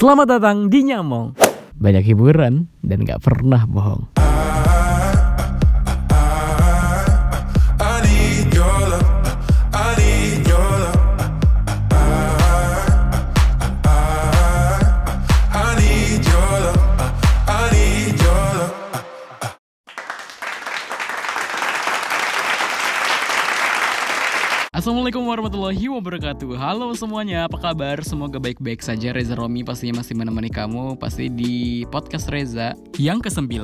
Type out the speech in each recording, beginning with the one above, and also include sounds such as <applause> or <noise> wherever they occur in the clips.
Selamat datang di Nyamong. Banyak hiburan dan gak pernah bohong. Assalamualaikum warahmatullahi wabarakatuh. Halo semuanya, apa kabar? Semoga baik-baik saja. Reza Romi pastinya masih menemani kamu Pasti di podcast Reza yang ke-9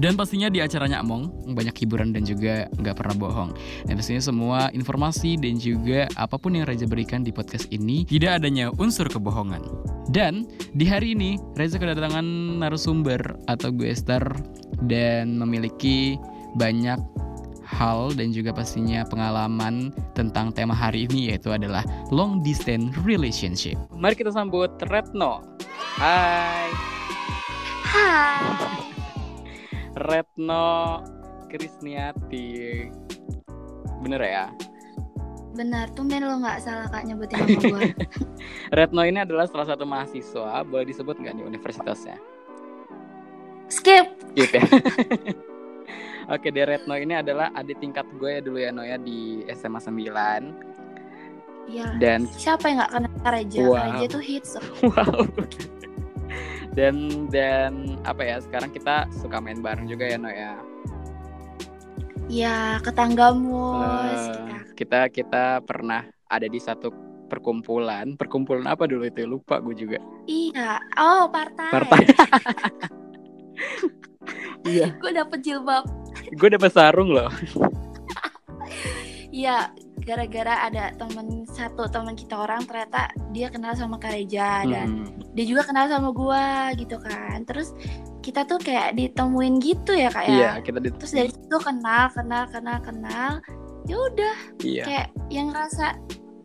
Dan pastinya di acaranya Among Banyak hiburan dan juga nggak pernah bohong. Dan pastinya semua informasi dan juga apa pun yang Reza berikan di podcast ini Tidak adanya unsur kebohongan. Dan di hari ini Reza kedatangan narasumber atau guester Dan memiliki banyak hal dan juga pastinya pengalaman tentang tema hari ini yaitu adalah long distance relationship. Mari kita sambut Retno. Hai, Hai. Retno Krisniati. Bener ya? Benar, tumben lo nggak salah kak nyebutin nama gue. <laughs> Retno ini adalah salah satu mahasiswa, boleh disebut nggak nih universitasnya? Skip. Gitu ya. <laughs> Oke, di Retno ini adalah adik tingkat gue ya dulu ya Noya di SMA 9 Ya. dan Siapa yang nggak kenal Kareja? Wow. Kareja tuh hits. Wow. Dan dan apa ya? Sekarang kita suka main bareng juga ya, No ya. Ya, ketanggamu. Eh, kita kita pernah ada di satu perkumpulan. Perkumpulan apa dulu itu? Lupa gue juga. Iya. Oh, partai. Partai. <laughs> Iya, Gue dapet jilbab. Gue dapet sarung loh. Iya, gara-gara ada temen satu teman kita orang ternyata dia kenal sama Kareja dan Hmm. dia juga kenal sama gua gitu kan. Terus kita tuh kayak ditemuin gitu ya kak ya. Iya, kita di Terus dari situ kenal, kenal, kenal, kenal. Ya udah, iya. kayak yang ngerasa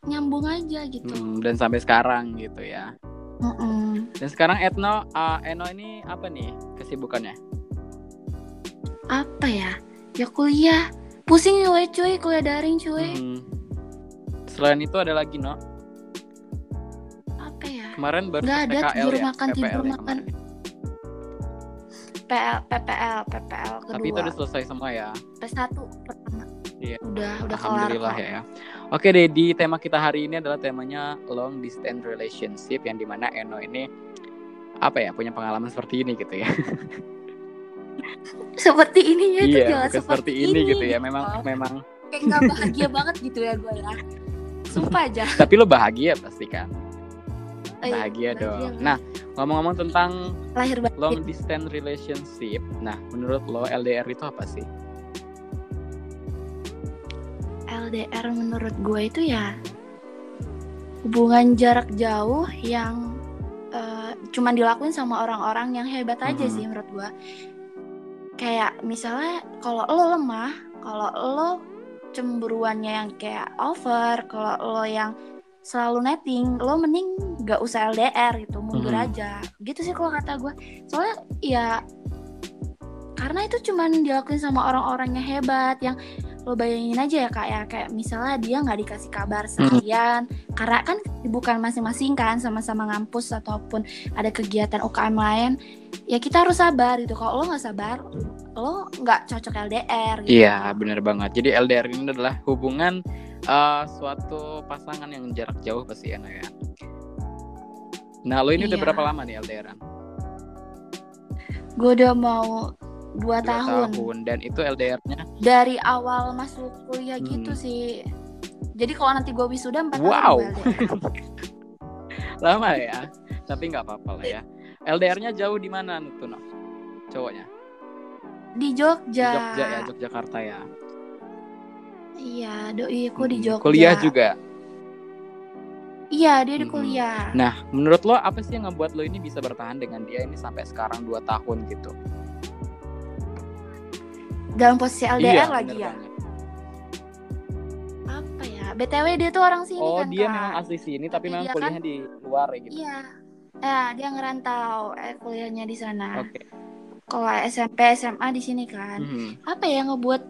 nyambung aja gitu. Hmm, dan sampai sekarang gitu ya. Mm-mm. Dan sekarang Etno, uh, Eno ini apa nih kesibukannya? Apa ya? Ya kuliah. Pusing gue cuy, kuliah daring cuy. Hmm. Selain itu ada lagi no. Apa ya? Kemarin baru Nggak ada, PKL tidur ya, makan, PPL tidur ya makan. kemarin. PL, PPL, PPL kedua. Tapi itu udah selesai semua ya. P1 pertama. Iya. Udah, udah kelar Alhamdulillah kok. ya, ya. Oke deh, di tema kita hari ini adalah temanya long distance relationship yang di mana Eno ini apa ya punya pengalaman seperti ini gitu ya. <laughs> Seperti ininya itu iya, jelas bukan seperti ini, gitu ya. gitu. Memang memang. Kayak nggak bahagia <laughs> banget gitu ya gue ya. Sumpah aja. Tapi lo bahagia pasti kan? Oh iya, Bahagia dong. lah. Nah, ngomong-ngomong tentang lahir long distance relationship, nah menurut lo LDR itu apa sih? LDR menurut gue itu ya hubungan jarak jauh yang eh, cuman dilakuin sama orang-orang yang hebat aja Mhm. sih menurut gue. Kayak misalnya kalau lo lemah, kalau lo cemburuannya yang kayak over, kalau lo yang selalu netting, lo mending gak usah LDR gitu, mundur Mhm. aja. Gitu sih kalau kata gue. Soalnya ya karena itu cuman dilakuin sama orang-orang yang hebat yang lo bayangin aja ya kak ya kayak misalnya dia nggak dikasih kabar seharian karena kan bukan masing-masing kan sama-sama ngampus ataupun ada kegiatan UKM lain ya kita harus sabar gitu kalau lo nggak sabar lo nggak cocok LDR gitu. Iya, bener banget. Jadi LDR ini adalah hubungan uh, suatu pasangan yang jarak jauh pasti ya, Nah, ya. Nah, lo ini udah Iya. berapa lama nih LDRan? gue udah mau dua, Dua tahun. Dan itu LDR-nya dari awal masuk kuliah Hmm. gitu sih jadi kalau nanti gue wisuda empat Wow. tahun <laughs> lama ya. Tapi nggak apa-apa lah ya. LDR-nya jauh di mana tuh, no? Cowoknya? di Di Jogja, Jogja ya, Yogyakarta ya. iya doi aku di Hmm, Jogja Kuliah juga. iya dia di Hmm. kuliah Nah, menurut lo apa sih yang ngebuat lo ini bisa bertahan dengan dia ini sampai sekarang 2 tahun gitu? Dalam posisi LDR Iya, lagi ya banget. apa ya btw dia tuh orang sini Oh, kan dia Kak. memang asli sini tapi Tapi memang kuliahnya di luar ya gitu. iya eh dia ngerantau eh kuliahnya di sana Oke. kalau SMP SMA di sini kan Mhm. apa ya yang ngebuat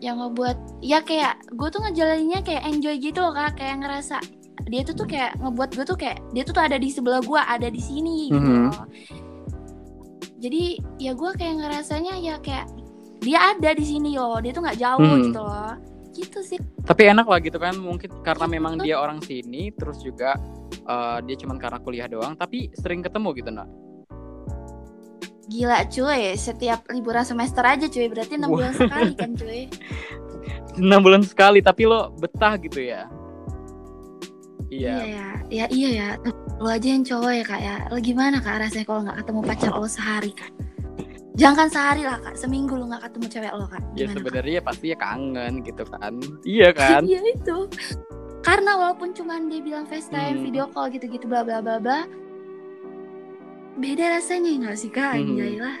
yang ngebuat ya kayak gue tuh ngejalaninnya kayak enjoy gitu loh kak kayak ngerasa dia tuh tuh kayak ngebuat gue tuh kayak dia tuh tuh ada di sebelah gue ada di sini gitu Mhm. loh. jadi ya gue kayak ngerasanya ya kayak dia ada di sini loh dia tuh nggak jauh Mhm. gitu loh. Gitu sih. Tapi enak lah gitu kan mungkin karena memang dia orang sini terus juga eh, dia cuman karena kuliah doang tapi sering ketemu gitu nak. gila cuy. Setiap liburan semester aja cuy. Berarti enam bulan sekali kan cuy. <laughs> Enam bulan sekali tapi lo betah gitu ya? Iya. Iya ya. Ya iya ya. Lo aja yang cowok ya kak ya. Lo gimana kak rasanya kalau nggak ketemu pacar lo sehari kak jangan sehari lah kak seminggu lo nggak ketemu cewek lo kak ya Gimana, Kak? sebenarnya pasti ya kangen gitu kan iya kan Iya itu. Karena walaupun cuman dia bilang FaceTime, Hmm. video call gitu-gitu bla bla bla bla. Beda rasanya nggak sih Kak? Hmm. Anjay lah.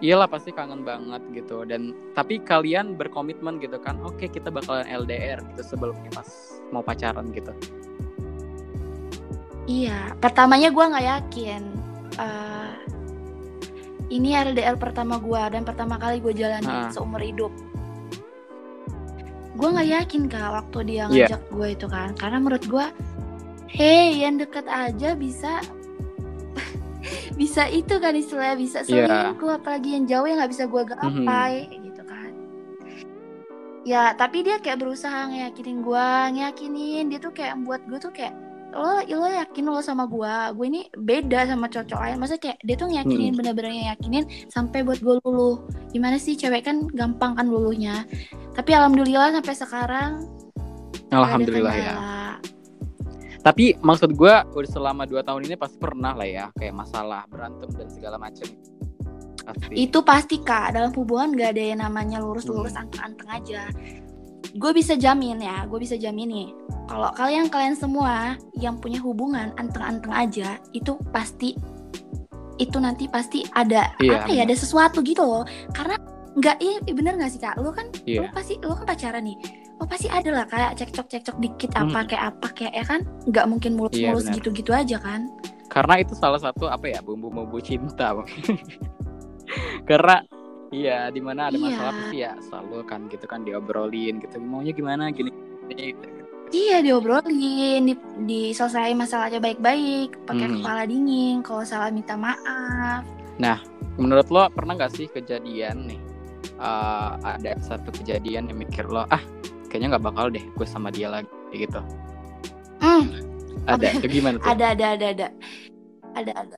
iyalah pasti kangen banget gitu dan tapi kalian berkomitmen gitu kan oke kita bakalan LDR gitu sebelumnya pas mau pacaran gitu Iya, pertamanya gua nggak yakin. Eh, ini LDR pertama gua dan pertama kali gue jalani Ah. seumur hidup. Gue nggak yakin kak waktu dia Iya. ngajak gue itu kan, karena menurut gua, hey yang deket aja bisa <laughs> bisa itu kan istilahnya bisa Iya. selingkuh apalagi yang jauh yang nggak bisa gue gapai gitu kan ya tapi dia kayak berusaha ngeyakinin gue ngeyakinin dia tuh kayak buat gue tuh kayak lo lo yakin lo sama gue gue ini beda sama cocok lain. Maksudnya kayak dia tuh ngeyakinin bener-bener ngeyakinin sampai buat gue luluh. Gimana sih? Cewek kan gampang kan luluhnya. Tapi alhamdulillah sampai sekarang alhamdulillah ya. tapi maksud gue udah selama dua tahun ini pasti pernah lah ya kayak masalah berantem dan segala macem. Pasti. Itu pasti kak. Dalam hubungan gak ada yang namanya lurus-lurus Hmm. anteng-anteng aja. Gue bisa jamin ya, gue bisa jamin nih. Kalau kalian kalian semua yang punya hubungan anteng-anteng aja, itu pasti itu nanti pasti ada Iya, apa ya ada sesuatu gitu loh. Karena nggak iya bener nggak sih kak? Lu kan lu iya pasti lu kan pacaran nih. Oh pasti ada lah kayak cekcok-cekcok dikit apa Hmm. kayak apa kayak ya kan? Nggak mungkin mulus-mulus Iya, benar. gitu-gitu aja kan? karena itu salah satu apa ya bumbu-bumbu cinta <laughs> karena iya di mana ada Iya. masalah pasti ya selalu kan gitu kan diobrolin gitu maunya gimana gini, gini. Iya diobrolin, di, diselesaikan masalahnya baik-baik, pakai Hmm. kepala dingin. Kalau salah minta maaf. menurut lo pernah nggak sih kejadian nih eh, ada satu kejadian yang mikir lo ah kayaknya nggak bakal deh gue sama dia lagi gitu Hmm, ada itu gimana tuh ada ada ada ada ada ada.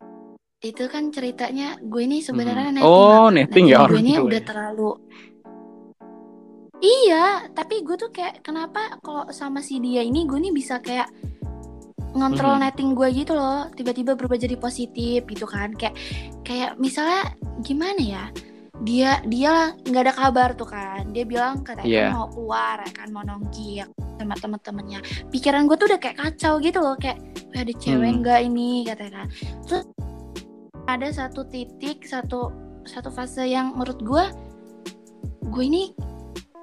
Itu kan ceritanya gue ini sebenarnya Mhm. netting. Oh, netting ya gue ini udah ya. terlalu. Iya, tapi gue tuh kayak kenapa kalau sama si dia ini gue nih bisa kayak ngontrol Mhm. netting gue gitu loh tiba-tiba berubah jadi positif gitu kan kayak kayak misalnya gimana ya dia dia nggak ada kabar tuh kan dia bilang katanya kan mau keluar ya kan mau nongki sama temen-temennya pikiran gue tuh udah kayak kacau gitu loh kayak "Wah, ada cewek Hmm. nggak ini katanya kan terus ada satu titik satu satu fase yang menurut gue gue ini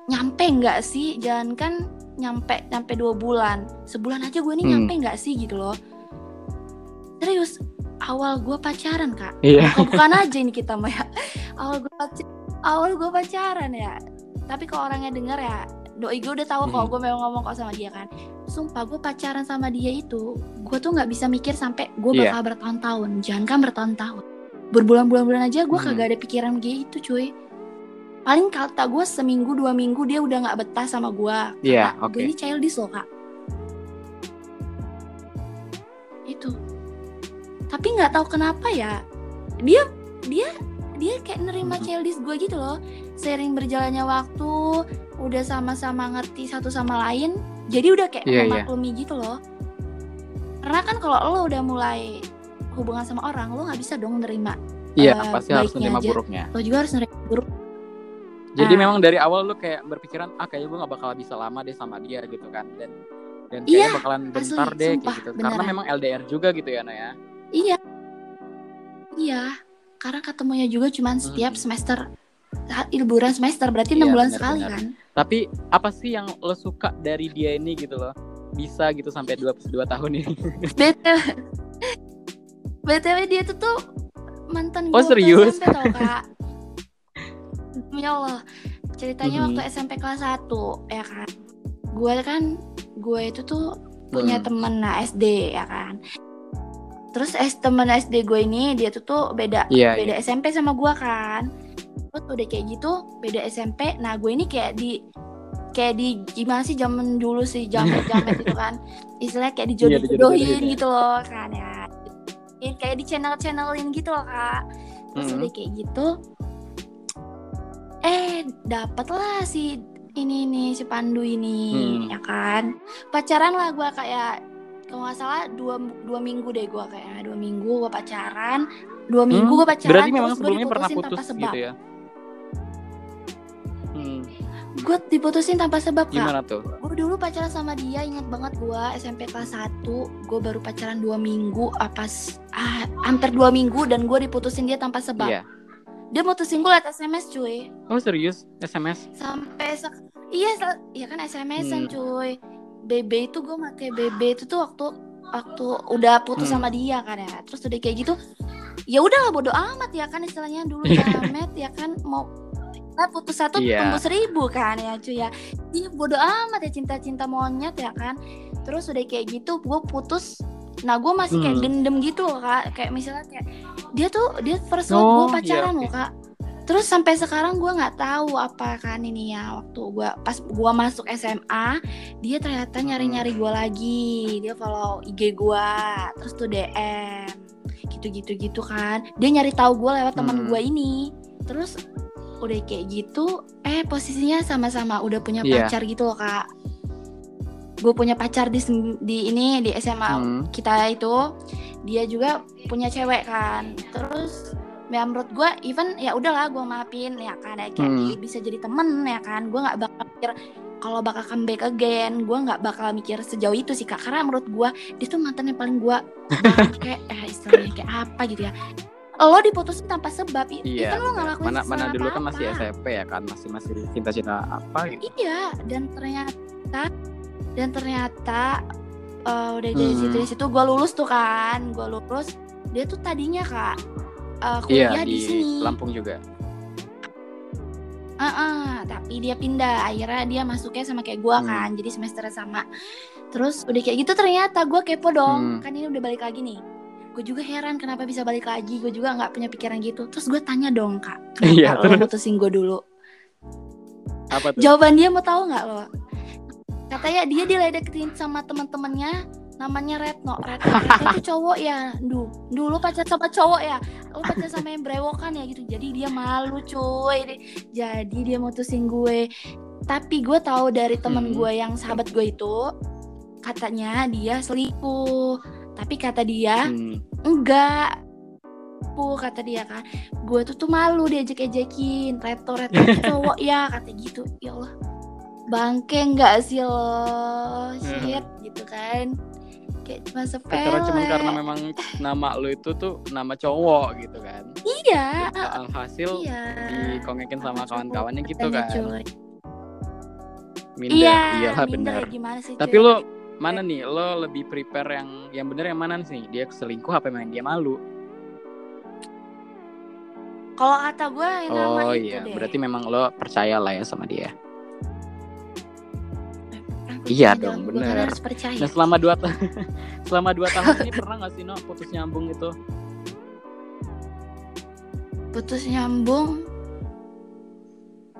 nyampe nggak sih? Jangan kan nyampe nyampe dua bulan. Sebulan aja gue ini Hmm. nyampe nggak sih gitu loh. Serius awal gue pacaran kak. Iya. Bukan aja ini kita mah ya. Awal gue awal gue pacaran ya. Tapi kalau orangnya denger ya doi gue udah tahu kalau Hmm. gue memang ngomong kok sama dia kan sumpah gue pacaran sama dia itu gue tuh nggak bisa mikir sampai gue Iya. bakal bertahun-tahun jangan kan bertahun-tahun berbulan-bulan aja gue Hmm. kagak ada pikiran gitu cuy paling kata gue seminggu dua minggu dia udah nggak betah sama gue Iya, Karena oke. gue ini childish loh kak itu tapi nggak tahu kenapa ya dia dia dia kayak nerima Hmm. childish gue gitu loh sering berjalannya waktu udah sama-sama ngerti satu sama lain jadi udah kayak Iya, iya. memaklumi gitu loh karena kan kalau lo udah mulai hubungan sama orang lo nggak bisa dong nerima iya eh, pasti harus menerima aja. buruknya lo juga harus nerima buruk jadi Ah. memang dari awal lu kayak berpikiran ah kayaknya gue gak bakal bisa lama deh sama dia gitu kan dan dan Iya, kayaknya bakalan bentar asli, deh sumpah, kayak gitu karena beneran. memang LDR juga gitu ya Naya Iya. Iya, karena ketemunya juga cuman Hmm. setiap semester liburan semester berarti enam Iya, bulan benar, sekali benar. kan. tapi apa sih yang lo suka dari dia ini gitu loh bisa gitu sampai 22 tahun ini <laughs> BTW BTW dia tuh tuh mantan Oh, gue serius? SMP tau kak. <laughs> Demi Allah, ceritanya Mhm. waktu SMP kelas 1 ya kan. Gue kan gue itu tuh punya Hmm. temen nah SD ya kan terus es temen SD gue ini dia tuh tuh beda Iya, beda SMP sama gue kan terus udah kayak gitu beda SMP nah gue ini kayak di kayak di gimana sih zaman dulu sih jamet jamet <laughs> itu kan istilahnya kayak dijodoh Iya, dijodoh-jodohin jodohin ya. gitu loh kan ya Ini kayak di channel channelin gitu loh kak terus Mm-mm. udah kayak gitu eh dapet lah si ini nih si Pandu ini Hmm. ya kan pacaran lah gue kayak kalau nggak salah dua dua minggu deh gue kayak dua minggu gue pacaran dua minggu gue pacaran Hmm. Berarti memang sebelumnya pernah putus tanpa sebab gitu ya? Gue diputusin tanpa sebab kak gimana tuh? gue dulu pacaran sama dia ingat banget gue SMP kelas 1 gue baru pacaran dua minggu apa s- ah, hampir dua minggu dan gue diputusin dia tanpa sebab Iya. dia mutusin gue lewat SMS cuy Oh serius? SMS? sampai sek iya se- iya kan SMS-an Hmm. cuy BB itu gue pakai BB itu tuh waktu waktu udah putus Hmm. sama dia kan ya terus udah kayak gitu ya udah lah bodo amat ya kan istilahnya dulu jamet ya kan mau kita putus satu Iya. tunggu seribu kan ya cuy ya. Iya bodo amat ya cinta-cinta monyet ya kan. Terus udah kayak gitu gue putus. Nah gue masih kayak Hmm. dendam gitu loh kak. Kayak misalnya kayak dia tuh dia first Oh, love gue iya, pacaran oke. loh kak. Terus sampai sekarang gue nggak tahu apa kan ini ya waktu gue pas gue masuk SMA dia ternyata nyari nyari gue lagi. Dia follow IG gue terus tuh DM gitu gitu gitu kan. Dia nyari tahu gue lewat teman Hmm. gue ini. Terus udah kayak gitu eh posisinya sama-sama udah punya Iya. pacar gitu loh kak. Gue punya pacar di di ini di SMA Hmm. kita itu. Dia juga punya cewek kan. Terus ya menurut gue even ya udahlah gue maafin ya kan ya kayak Hmm. bisa jadi temen ya kan. Gue nggak bakal mikir kalau bakal comeback again. Gue nggak bakal mikir sejauh itu sih kak. Karena menurut gue dia tuh mantan yang paling gue. <laughs> Kayak eh istilahnya kayak apa gitu ya lo diputusin tanpa sebab i- Iya. even lo nggak lakuin Mana mana dulu kan masih apa-apa. SMP ya kan, masih masih cinta-cinta apa gitu. Iya, dan ternyata dan ternyata eh, udah dari Hmm. situ dari situ gue lulus tuh kan, gue lulus. Dia tuh tadinya kak eh, Iya kuliah di, di sini, Lampung juga. Ah, tapi dia pindah. Akhirnya dia masuknya sama kayak gue Hmm. kan, jadi semesternya sama. Terus udah kayak gitu ternyata gue kepo dong, Hmm. kan ini udah balik lagi nih. Gue juga heran kenapa bisa balik lagi. Gue juga nggak punya pikiran gitu. Terus gue tanya dong kak, Iya, kenapa lo terus? mutusin gue dulu? Apa tuh? Jawaban dia mau tahu nggak lo? Katanya dia diledekin sama teman-temannya namanya Retno. Retno, Retno tuh cowok ya. Duh, dulu pacar sama cowok ya. Lo pacar sama yang brewokan ya gitu. Jadi dia malu cuy. Jadi dia mutusin gue. Tapi gue tahu dari temen Hmm. gue yang sahabat gue itu katanya dia selingkuh. Tapi kata dia Hmm. enggak bu kata dia kan gue tuh tuh malu diajak ejekin reto reto tuh <laughs> cowok ya kata gitu ya Allah bangke enggak sih lo shit gitu kan kayak cuma sepele cuma karena memang nama lu itu tuh nama cowok gitu kan. iya Alhasil iya dikongekin sama kawan-kawannya gitu kan. Minder. iya Iyalah minder benar. gimana sih Tapi cuy? lo mana nih? Lo lebih prepare yang yang bener yang mana sih? Dia selingkuh apa memang dia malu? kalau kata gue yang Oh iya, deh berarti memang lo percaya lah ya sama dia. Kan Iya dong, hubungan bener. harus percaya Nah selama dua tahun <laughs> selama dua tahun ini <laughs> pernah nggak sih no putus nyambung itu? putus nyambung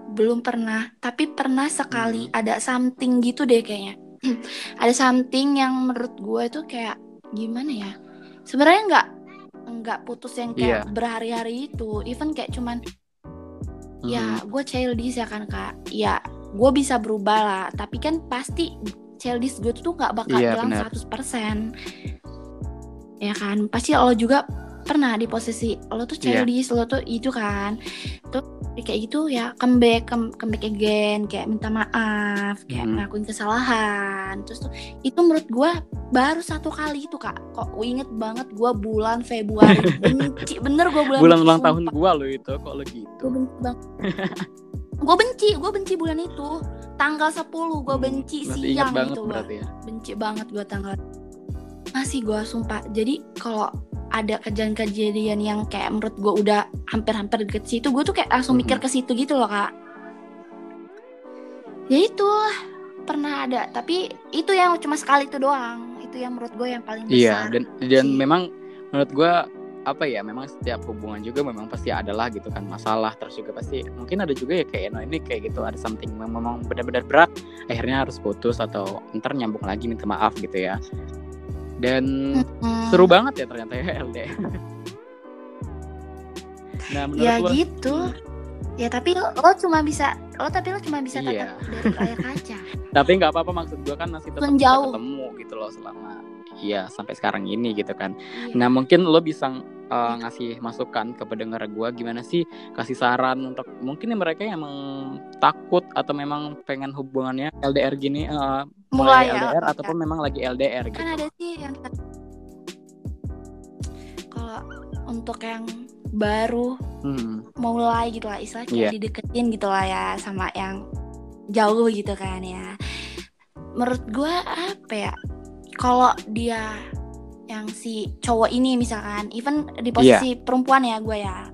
belum pernah tapi pernah sekali Hmm. ada something gitu deh kayaknya <clears throat> ada something yang menurut gue tuh kayak gimana ya sebenarnya nggak nggak putus yang kayak Iya. berhari-hari itu even kayak cuman Hmm. ya gue childish ya kan kak ya gue bisa berubah lah tapi kan pasti childish gue tuh nggak bakal Iya, hilang benar. 100% ya kan pasti lo juga pernah di posisi lo tuh Iya. childish lo tuh itu kan tuh kayak gitu ya comeback come- comeback again kayak minta maaf kayak Hmm. ngelakuin kesalahan. Terus tuh itu menurut gue baru satu kali itu kak. Kok gue inget banget gue bulan Februari. <laughs> Benci bener gue bulan Bulan ulang tahun gua lo itu kok lo gitu. gue benci banget. Gue benci gue benci bulan itu. Tanggal 10 gue Hmm, benci ingat siang banget gitu gue ya. benci banget gue tanggal. Masih gue sumpah. Jadi kalau ada kejadian-kejadian yang kayak menurut gue udah hampir-hampir deket situ gue tuh kayak langsung mikir Mhm. ke situ gitu loh kak ya itu pernah ada tapi itu yang cuma sekali itu doang itu yang menurut gue yang paling besar Iya, dan dan sih. memang menurut gua apa ya, memang setiap hubungan juga memang pasti ada lah gitu kan masalah terus juga pasti mungkin ada juga ya kayak no ini kayak gitu ada something yang memang benar-benar berat akhirnya harus putus atau ntar nyambung lagi minta maaf gitu ya. Dan seru banget ya ternyata ya LDR. nah, menurut ya lo gitu ya tapi lo, lo cuma bisa lo tapi lo cuma bisa Iya. tatap dari layar <laughs> kaca tapi nggak apa-apa maksud gua kan masih tetap bisa ketemu gitu loh selama iya sampai sekarang ini gitu kan. Iya. Nah mungkin lo bisa uh, ngasih masukan ke pendengar gue gimana sih kasih saran untuk mungkin mereka yang emang takut atau memang pengen hubungannya LDR gini uh, mulai, mulai ya LDR ataupun memang lagi LDR gitu. kan ada sih yang kalau untuk yang baru Hmm, mulai gitu lah istilahnya Iya. kayak dideketin gitu lah ya sama yang jauh gitu kan ya menurut gue apa ya kalau dia yang si cowok ini misalkan even di posisi perempuan ya gue ya.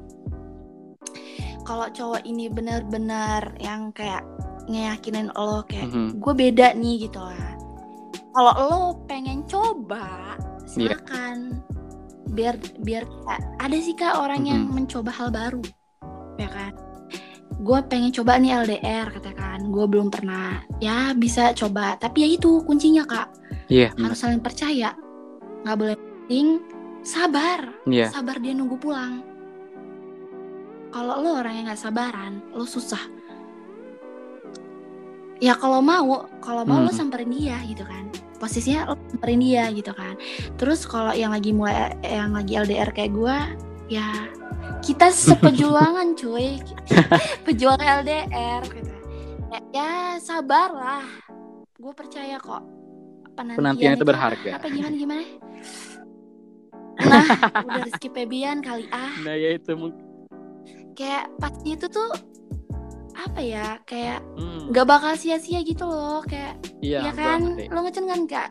Kalau cowok ini bener-bener yang kayak ngeyakinin lo kayak mhm. gue beda nih gitu lah. Kalau lo pengen coba Iya. silakan. Biar biar ada sih kak orang yang Mhm. mencoba hal baru ya kan? Gue pengen coba nih LDR katakan gue belum pernah. Ya bisa coba. Tapi ya itu kuncinya kak. Iya, bener. harus saling percaya nggak boleh penting sabar. Iya, sabar dia nunggu pulang. Kalau lo orang yang nggak sabaran lo susah. Ya kalau mau kalau mau lo Hmm. samperin dia gitu kan. Posisinya lo samperin dia gitu kan. Terus kalau yang lagi mulai yang lagi LDR kayak gue ya kita <laughs> seperjuangan cuy. <laughs> Pejuang LDR gitu. Ya, ya sabar lah gue percaya kok penantian, Penantian itu berharga. apa gimana gimana <laughs> nah udah Rizky Febian kali ah Nah ya itu mungkin. kayak pasti itu tuh apa ya kayak Hmm, nggak bakal sia-sia gitu loh kayak iya, ya kan lo ngecen kan kak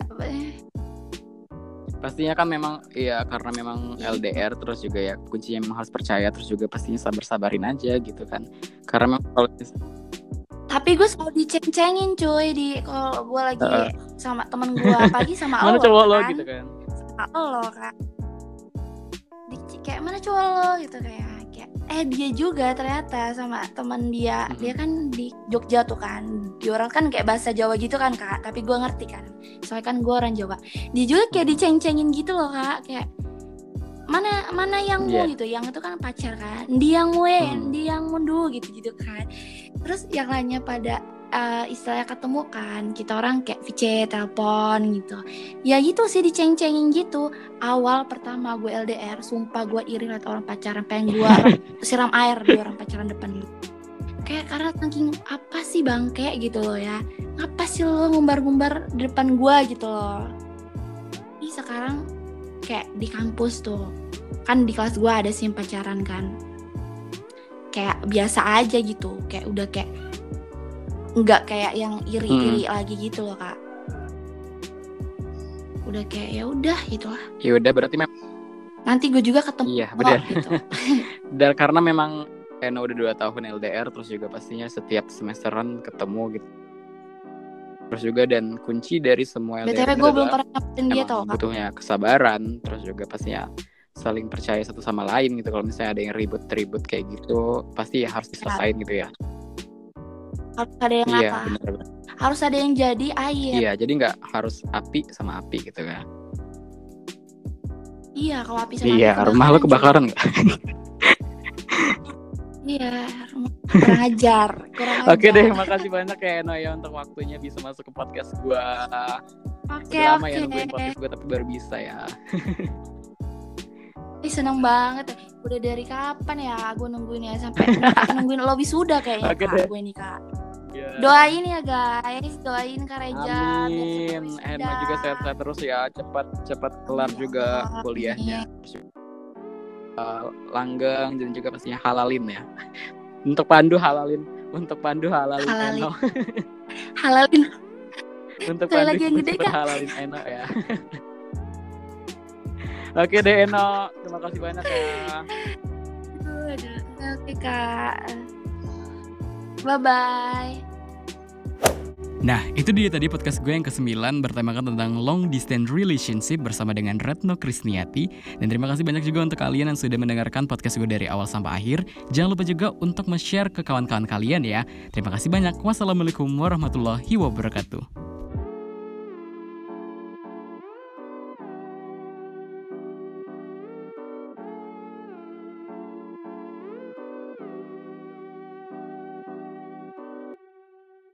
Pastinya kan memang iya karena memang. LDR terus juga ya kuncinya memang harus percaya terus juga pastinya sabar-sabarin aja gitu kan. Karena memang kalau tapi gue selalu diceng-cengin cuy di kalau gue lagi Heeh. sama temen gue apalagi sama <laughs> mana lo cowok lo kan. gitu kan. sama lo kan Di- kayak mana cowok lo gitu kayak kayak eh dia juga ternyata sama temen dia Mhm. dia kan di Jogja tuh kan dia orang kan kayak bahasa Jawa gitu kan kak tapi gue ngerti kan soalnya kan gue orang Jawa dia juga kayak diceng-cengin gitu loh kak kayak mana mana yang Iya. gitu. Yang itu kan pacar kan. Dia yang we Hmm. dia yang mundu gitu gitu kan. Terus yang lainnya pada eh, istilahnya ketemu kan. Kita orang kayak VC telepon gitu. Ya gitu sih diceng-cengin gitu. Awal pertama gue LDR sumpah gue iri liat orang pacaran. Pengen gue <laughs> siram air di orang pacaran depan. Gitu kayak karena saking apa sih bangke gitu loh ya. Ngapa sih lo ngumbar-ngumbar depan gue gitu loh. Ini sekarang kayak di kampus tuh kan di kelas gue ada sih pacaran kan kayak biasa aja gitu kayak udah kayak nggak kayak yang iri-iri lagi gitu loh kak udah kayak ya udah gitu lah Ya udah berarti memang nanti gue juga ketemu iya benar. gitu. <laughs> Dan karena memang Eno udah dua tahun LDR terus juga pastinya setiap semesteran ketemu gitu. Terus juga dan kunci dari semua LDR btw itu gue belum pernah dapetin dia tau. butuhnya kesabaran terus juga pastinya saling percaya satu sama lain gitu. Kalau misalnya ada yang ribut-ribut kayak gitu pasti ya harus diselesain gitu ya. Harus ada yang iya apa? benar. Harus ada yang jadi air iya jadi nggak harus api sama api gitu kan. Iya kalau api sama iya api rumah lo kebakaran nggak <laughs> iya kurang ajar kurang <laughs> oke ajar. deh makasih banyak ya Eno ya untuk waktunya bisa masuk ke podcast gua oke udah lama oke ya nungguin podcast gua tapi baru bisa ya <laughs> Ih, seneng banget ya. udah dari kapan ya gue nungguin ya sampai <laughs> nungguin lo wisuda kayaknya Oke kak deh. gue nih kak Ya. doain ya guys doain Kak Reja Amin. Eno juga sehat-sehat terus ya. Cepat cepat kelar juga kuliahnya. Uh, langgeng dan juga pastinya halalin ya. Untuk Pandu halalin, untuk Pandu halalin, Halalin. Eno. <laughs> halalin Untuk Sekali Pandu lagi yang gede, Kak. halalin Eno ya. <laughs> Oke deh Eno, terima kasih banyak ya. Oke kak bye bye Nah, itu dia tadi podcast gue yang ke-9 bertemakan tentang long distance relationship bersama dengan Retno Krisniati. Dan terima kasih banyak juga untuk kalian yang sudah mendengarkan podcast gue dari awal sampai akhir. Jangan lupa juga untuk share ke kawan-kawan kalian ya. Terima kasih banyak. Wassalamualaikum warahmatullahi wabarakatuh.